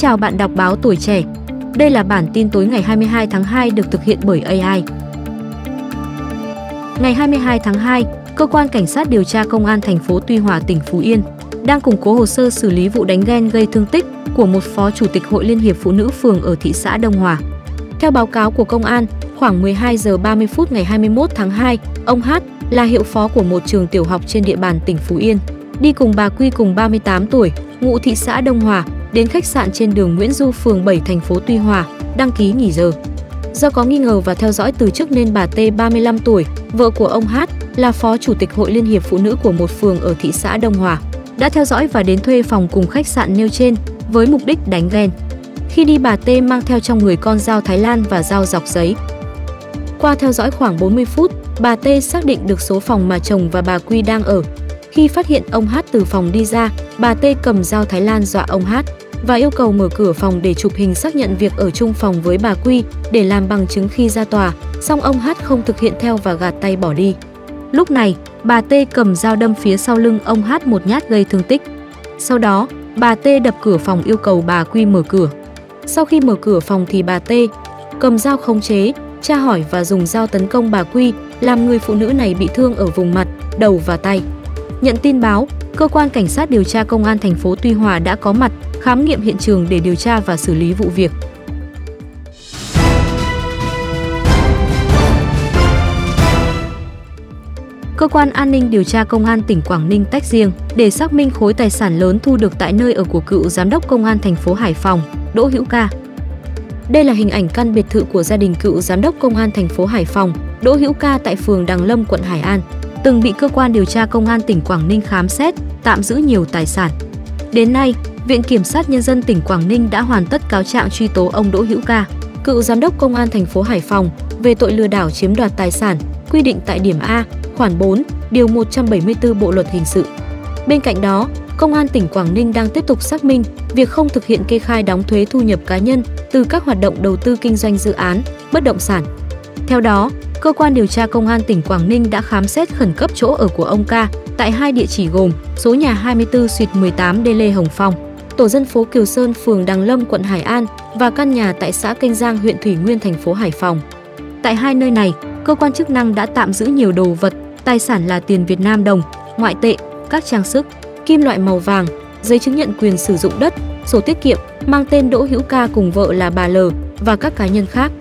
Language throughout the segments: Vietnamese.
chào bạn đọc báo tuổi trẻ. Đây là bản tin tối ngày 22 tháng 2 được thực hiện bởi AI. Ngày 22 tháng 2, cơ quan cảnh sát điều tra công an thành phố Tuy Hòa tỉnh Phú Yên đang củng cố hồ sơ xử lý vụ đánh ghen gây thương tích của một phó chủ tịch Hội Liên hiệp Phụ nữ phường ở thị xã Đông Hòa. Theo báo cáo của công an, khoảng 12 giờ 30 phút ngày 21 tháng 2, ông Hát là hiệu phó của một trường tiểu học trên địa bàn tỉnh Phú Yên, đi cùng bà Quy cùng 38 tuổi, ngụ thị xã Đông Hòa, đến khách sạn trên đường Nguyễn Du phường 7 thành phố Tuy Hòa, đăng ký nghỉ giờ. Do có nghi ngờ và theo dõi từ trước nên bà T 35 tuổi, vợ của ông Hát, là phó chủ tịch Hội Liên hiệp Phụ nữ của một phường ở thị xã Đông Hòa, đã theo dõi và đến thuê phòng cùng khách sạn nêu trên với mục đích đánh ghen. Khi đi bà T mang theo trong người con dao Thái Lan và dao dọc giấy. Qua theo dõi khoảng 40 phút, bà T xác định được số phòng mà chồng và bà Quy đang ở. Khi phát hiện ông Hát từ phòng đi ra, bà T cầm dao Thái Lan dọa ông Hát và yêu cầu mở cửa phòng để chụp hình xác nhận việc ở chung phòng với bà Quy để làm bằng chứng khi ra tòa, song ông Hát không thực hiện theo và gạt tay bỏ đi. Lúc này, bà T cầm dao đâm phía sau lưng ông Hát một nhát gây thương tích. Sau đó, bà T đập cửa phòng yêu cầu bà Quy mở cửa. Sau khi mở cửa phòng thì bà T cầm dao khống chế, tra hỏi và dùng dao tấn công bà Quy, làm người phụ nữ này bị thương ở vùng mặt, đầu và tay. Nhận tin báo, cơ quan cảnh sát điều tra công an thành phố Tuy Hòa đã có mặt, khám nghiệm hiện trường để điều tra và xử lý vụ việc. Cơ quan an ninh điều tra công an tỉnh Quảng Ninh tách riêng để xác minh khối tài sản lớn thu được tại nơi ở của cựu giám đốc công an thành phố Hải Phòng, Đỗ Hữu Ca. Đây là hình ảnh căn biệt thự của gia đình cựu giám đốc công an thành phố Hải Phòng, Đỗ Hữu Ca tại phường Đằng Lâm, quận Hải An, từng bị cơ quan điều tra công an tỉnh Quảng Ninh khám xét, tạm giữ nhiều tài sản. Đến nay, Viện Kiểm sát Nhân dân tỉnh Quảng Ninh đã hoàn tất cáo trạng truy tố ông Đỗ Hữu Ca, cựu giám đốc công an thành phố Hải Phòng về tội lừa đảo chiếm đoạt tài sản, quy định tại điểm A, khoản 4, điều 174 Bộ luật hình sự. Bên cạnh đó, Công an tỉnh Quảng Ninh đang tiếp tục xác minh việc không thực hiện kê khai đóng thuế thu nhập cá nhân từ các hoạt động đầu tư kinh doanh dự án, bất động sản. Theo đó, cơ quan điều tra công an tỉnh Quảng Ninh đã khám xét khẩn cấp chỗ ở của ông Ca tại hai địa chỉ gồm số nhà 24 suýt 18 Đê Lê Hồng Phong, tổ dân phố Kiều Sơn, phường Đằng Lâm, quận Hải An và căn nhà tại xã Kênh Giang, huyện Thủy Nguyên, thành phố Hải Phòng. Tại hai nơi này, cơ quan chức năng đã tạm giữ nhiều đồ vật, tài sản là tiền Việt Nam đồng, ngoại tệ, các trang sức, kim loại màu vàng, giấy chứng nhận quyền sử dụng đất, sổ tiết kiệm mang tên Đỗ Hữu Ca cùng vợ là bà L và các cá nhân khác.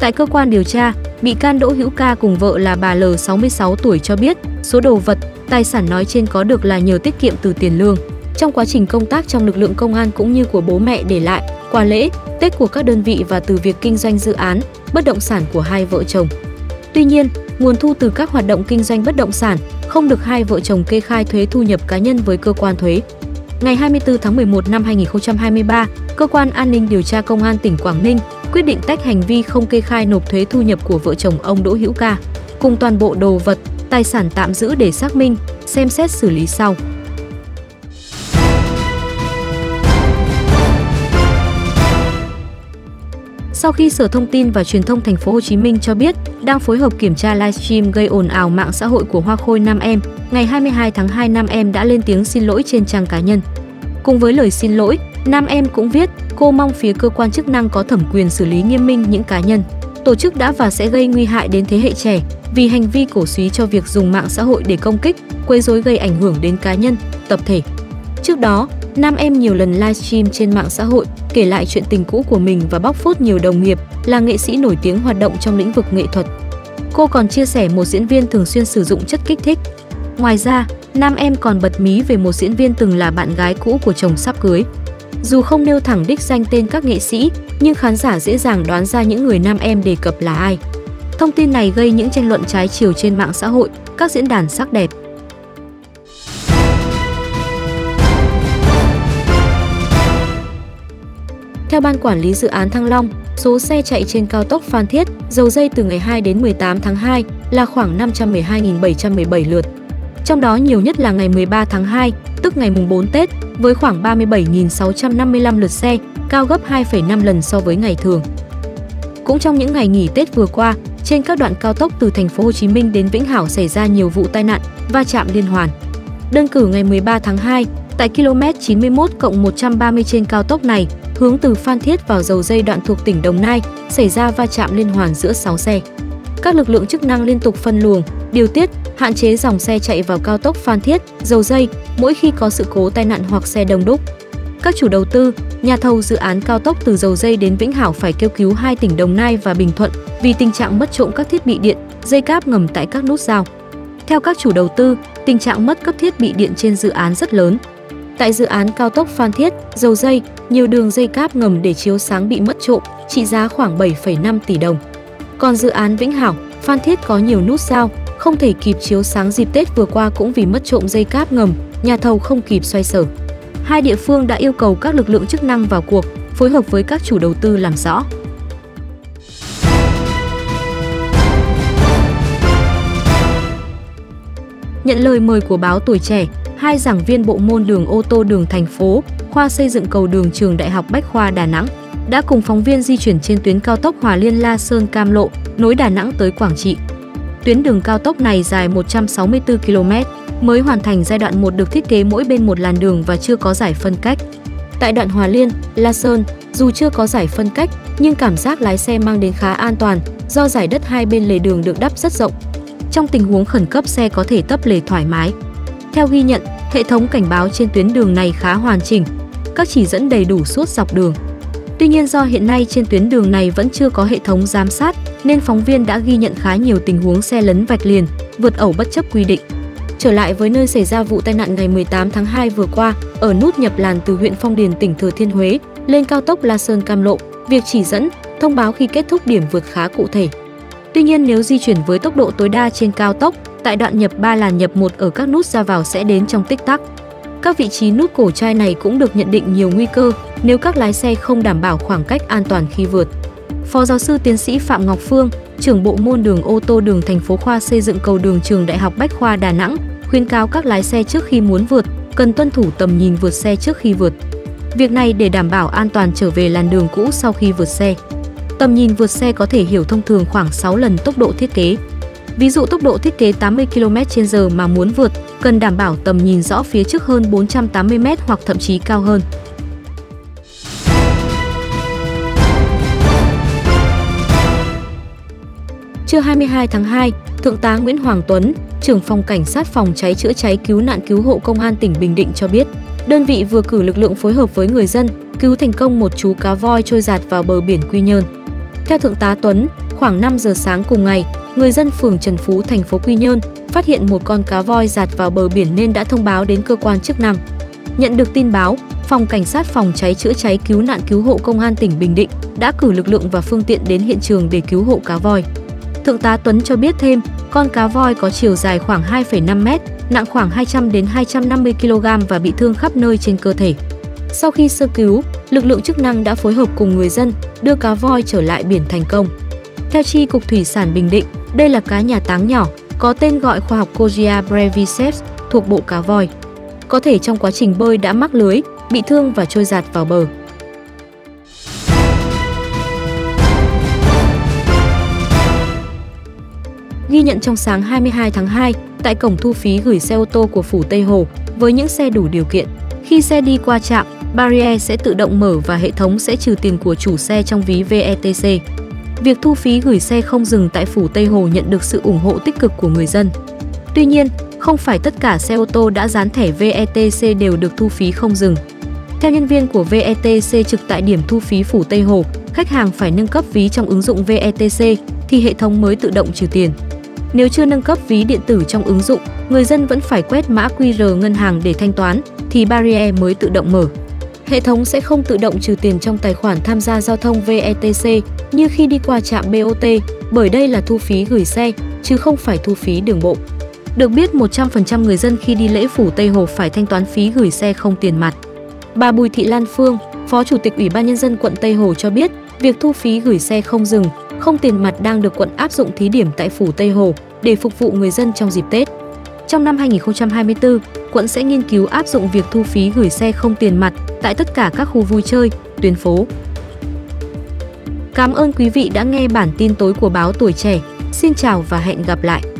Tại cơ quan điều tra, bị can Đỗ Hữu Ca cùng vợ là bà L 66 tuổi cho biết số đồ vật, tài sản nói trên có được là nhờ tiết kiệm từ tiền lương. Trong quá trình công tác trong lực lượng công an cũng như của bố mẹ để lại, quà lễ, Tết của các đơn vị và từ việc kinh doanh dự án, bất động sản của hai vợ chồng. Tuy nhiên, nguồn thu từ các hoạt động kinh doanh bất động sản không được hai vợ chồng kê khai thuế thu nhập cá nhân với cơ quan thuế. Ngày 24 tháng 11 năm 2023, cơ quan an ninh điều tra công an tỉnh Quảng Ninh quyết định tách hành vi không kê khai nộp thuế thu nhập của vợ chồng ông Đỗ Hữu Ca cùng toàn bộ đồ vật, tài sản tạm giữ để xác minh, xem xét xử lý sau. Sau khi Sở Thông tin và Truyền thông Thành phố Hồ Chí Minh cho biết đang phối hợp kiểm tra livestream gây ồn ào mạng xã hội của Hoa Khôi Nam Em, ngày 22 tháng 2 Nam Em đã lên tiếng xin lỗi trên trang cá nhân. Cùng với lời xin lỗi, Nam Em cũng viết cô mong phía cơ quan chức năng có thẩm quyền xử lý nghiêm minh những cá nhân, tổ chức đã và sẽ gây nguy hại đến thế hệ trẻ vì hành vi cổ suý cho việc dùng mạng xã hội để công kích, quấy rối gây ảnh hưởng đến cá nhân, tập thể. Trước đó, Nam em nhiều lần livestream trên mạng xã hội kể lại chuyện tình cũ của mình và bóc phốt nhiều đồng nghiệp là nghệ sĩ nổi tiếng hoạt động trong lĩnh vực nghệ thuật. Cô còn chia sẻ một diễn viên thường xuyên sử dụng chất kích thích. Ngoài ra, nam em còn bật mí về một diễn viên từng là bạn gái cũ của chồng sắp cưới. Dù không nêu thẳng đích danh tên các nghệ sĩ, nhưng khán giả dễ dàng đoán ra những người nam em đề cập là ai. Thông tin này gây những tranh luận trái chiều trên mạng xã hội, các diễn đàn sắc đẹp. Theo Ban Quản lý Dự án Thăng Long, số xe chạy trên cao tốc Phan Thiết, dầu dây từ ngày 2 đến 18 tháng 2 là khoảng 512.717 lượt. Trong đó nhiều nhất là ngày 13 tháng 2, tức ngày mùng 4 Tết, với khoảng 37.655 lượt xe, cao gấp 2,5 lần so với ngày thường. Cũng trong những ngày nghỉ Tết vừa qua, trên các đoạn cao tốc từ thành phố Hồ Chí Minh đến Vĩnh Hảo xảy ra nhiều vụ tai nạn, va chạm liên hoàn. Đơn cử ngày 13 tháng 2, tại km 91 130 trên cao tốc này, hướng từ Phan Thiết vào dầu dây đoạn thuộc tỉnh Đồng Nai, xảy ra va chạm liên hoàn giữa 6 xe. Các lực lượng chức năng liên tục phân luồng, điều tiết, hạn chế dòng xe chạy vào cao tốc Phan Thiết, dầu dây mỗi khi có sự cố tai nạn hoặc xe đông đúc. Các chủ đầu tư, nhà thầu dự án cao tốc từ dầu dây đến Vĩnh Hảo phải kêu cứu hai tỉnh Đồng Nai và Bình Thuận vì tình trạng mất trộm các thiết bị điện, dây cáp ngầm tại các nút giao. Theo các chủ đầu tư, tình trạng mất cấp thiết bị điện trên dự án rất lớn. Tại dự án cao tốc Phan Thiết, dầu dây, nhiều đường dây cáp ngầm để chiếu sáng bị mất trộm, trị giá khoảng 7,5 tỷ đồng. Còn dự án Vĩnh Hảo, Phan Thiết có nhiều nút giao, không thể kịp chiếu sáng dịp Tết vừa qua cũng vì mất trộm dây cáp ngầm, nhà thầu không kịp xoay sở. Hai địa phương đã yêu cầu các lực lượng chức năng vào cuộc, phối hợp với các chủ đầu tư làm rõ. Nhận lời mời của báo Tuổi Trẻ, hai giảng viên bộ môn đường ô tô đường thành phố, khoa xây dựng cầu đường trường Đại học Bách khoa Đà Nẵng đã cùng phóng viên di chuyển trên tuyến cao tốc Hòa Liên La Sơn Cam Lộ, nối Đà Nẵng tới Quảng Trị. Tuyến đường cao tốc này dài 164 km, mới hoàn thành giai đoạn 1 được thiết kế mỗi bên một làn đường và chưa có giải phân cách. Tại đoạn Hòa Liên, La Sơn, dù chưa có giải phân cách, nhưng cảm giác lái xe mang đến khá an toàn do giải đất hai bên lề đường được đắp rất rộng. Trong tình huống khẩn cấp xe có thể tấp lề thoải mái. Theo ghi nhận, hệ thống cảnh báo trên tuyến đường này khá hoàn chỉnh, các chỉ dẫn đầy đủ suốt dọc đường. Tuy nhiên do hiện nay trên tuyến đường này vẫn chưa có hệ thống giám sát, nên phóng viên đã ghi nhận khá nhiều tình huống xe lấn vạch liền, vượt ẩu bất chấp quy định. Trở lại với nơi xảy ra vụ tai nạn ngày 18 tháng 2 vừa qua, ở nút nhập làn từ huyện Phong Điền tỉnh Thừa Thiên Huế lên cao tốc La Sơn Cam Lộ, việc chỉ dẫn, thông báo khi kết thúc điểm vượt khá cụ thể. Tuy nhiên nếu di chuyển với tốc độ tối đa trên cao tốc, tại đoạn nhập 3 làn nhập 1 ở các nút ra vào sẽ đến trong tích tắc. Các vị trí nút cổ chai này cũng được nhận định nhiều nguy cơ nếu các lái xe không đảm bảo khoảng cách an toàn khi vượt. Phó giáo sư tiến sĩ Phạm Ngọc Phương, trưởng bộ môn đường ô tô đường thành phố khoa xây dựng cầu đường trường Đại học Bách khoa Đà Nẵng, khuyên cáo các lái xe trước khi muốn vượt cần tuân thủ tầm nhìn vượt xe trước khi vượt. Việc này để đảm bảo an toàn trở về làn đường cũ sau khi vượt xe. Tầm nhìn vượt xe có thể hiểu thông thường khoảng 6 lần tốc độ thiết kế. Ví dụ tốc độ thiết kế 80 km/h mà muốn vượt, cần đảm bảo tầm nhìn rõ phía trước hơn 480 m hoặc thậm chí cao hơn. Trưa 22 tháng 2, Thượng tá Nguyễn Hoàng Tuấn, trưởng phòng cảnh sát phòng cháy chữa cháy cứu nạn cứu hộ công an tỉnh Bình Định cho biết, đơn vị vừa cử lực lượng phối hợp với người dân cứu thành công một chú cá voi trôi giạt vào bờ biển Quy Nhơn. Theo Thượng tá Tuấn, khoảng 5 giờ sáng cùng ngày, người dân phường Trần Phú, thành phố Quy Nhơn phát hiện một con cá voi giạt vào bờ biển nên đã thông báo đến cơ quan chức năng. Nhận được tin báo, Phòng Cảnh sát phòng cháy chữa cháy cứu nạn cứu hộ Công an tỉnh Bình Định đã cử lực lượng và phương tiện đến hiện trường để cứu hộ cá voi. Thượng tá Tuấn cho biết thêm, con cá voi có chiều dài khoảng 2,5 mét, nặng khoảng 200 đến 250 kg và bị thương khắp nơi trên cơ thể. Sau khi sơ cứu, lực lượng chức năng đã phối hợp cùng người dân đưa cá voi trở lại biển thành công. Theo Chi cục Thủy sản Bình Định, đây là cá nhà táng nhỏ, có tên gọi khoa học Kogia breviceps thuộc bộ cá voi. Có thể trong quá trình bơi đã mắc lưới, bị thương và trôi giạt vào bờ. Ghi nhận trong sáng 22 tháng 2, tại cổng thu phí gửi xe ô tô của Phủ Tây Hồ, với những xe đủ điều kiện, khi xe đi qua trạm, barrier sẽ tự động mở và hệ thống sẽ trừ tiền của chủ xe trong ví VETC. Việc thu phí gửi xe không dừng tại Phủ Tây Hồ nhận được sự ủng hộ tích cực của người dân. Tuy nhiên, không phải tất cả xe ô tô đã dán thẻ VETC đều được thu phí không dừng. Theo nhân viên của VETC trực tại điểm thu phí Phủ Tây Hồ, khách hàng phải nâng cấp ví trong ứng dụng VETC thì hệ thống mới tự động trừ tiền. Nếu chưa nâng cấp ví điện tử trong ứng dụng, người dân vẫn phải quét mã QR ngân hàng để thanh toán thì barrier mới tự động mở. Hệ thống sẽ không tự động trừ tiền trong tài khoản tham gia giao thông VETC như khi đi qua trạm BOT, bởi đây là thu phí gửi xe, chứ không phải thu phí đường bộ. Được biết 100% người dân khi đi lễ phủ Tây Hồ phải thanh toán phí gửi xe không tiền mặt. Bà Bùi Thị Lan Phương, Phó Chủ tịch Ủy ban Nhân dân quận Tây Hồ cho biết, việc thu phí gửi xe không dừng, không tiền mặt đang được quận áp dụng thí điểm tại phủ Tây Hồ để phục vụ người dân trong dịp Tết. Trong năm 2024, quận sẽ nghiên cứu áp dụng việc thu phí gửi xe không tiền mặt tại tất cả các khu vui chơi, tuyến phố. Cảm ơn quý vị đã nghe bản tin tối của báo Tuổi Trẻ. Xin chào và hẹn gặp lại!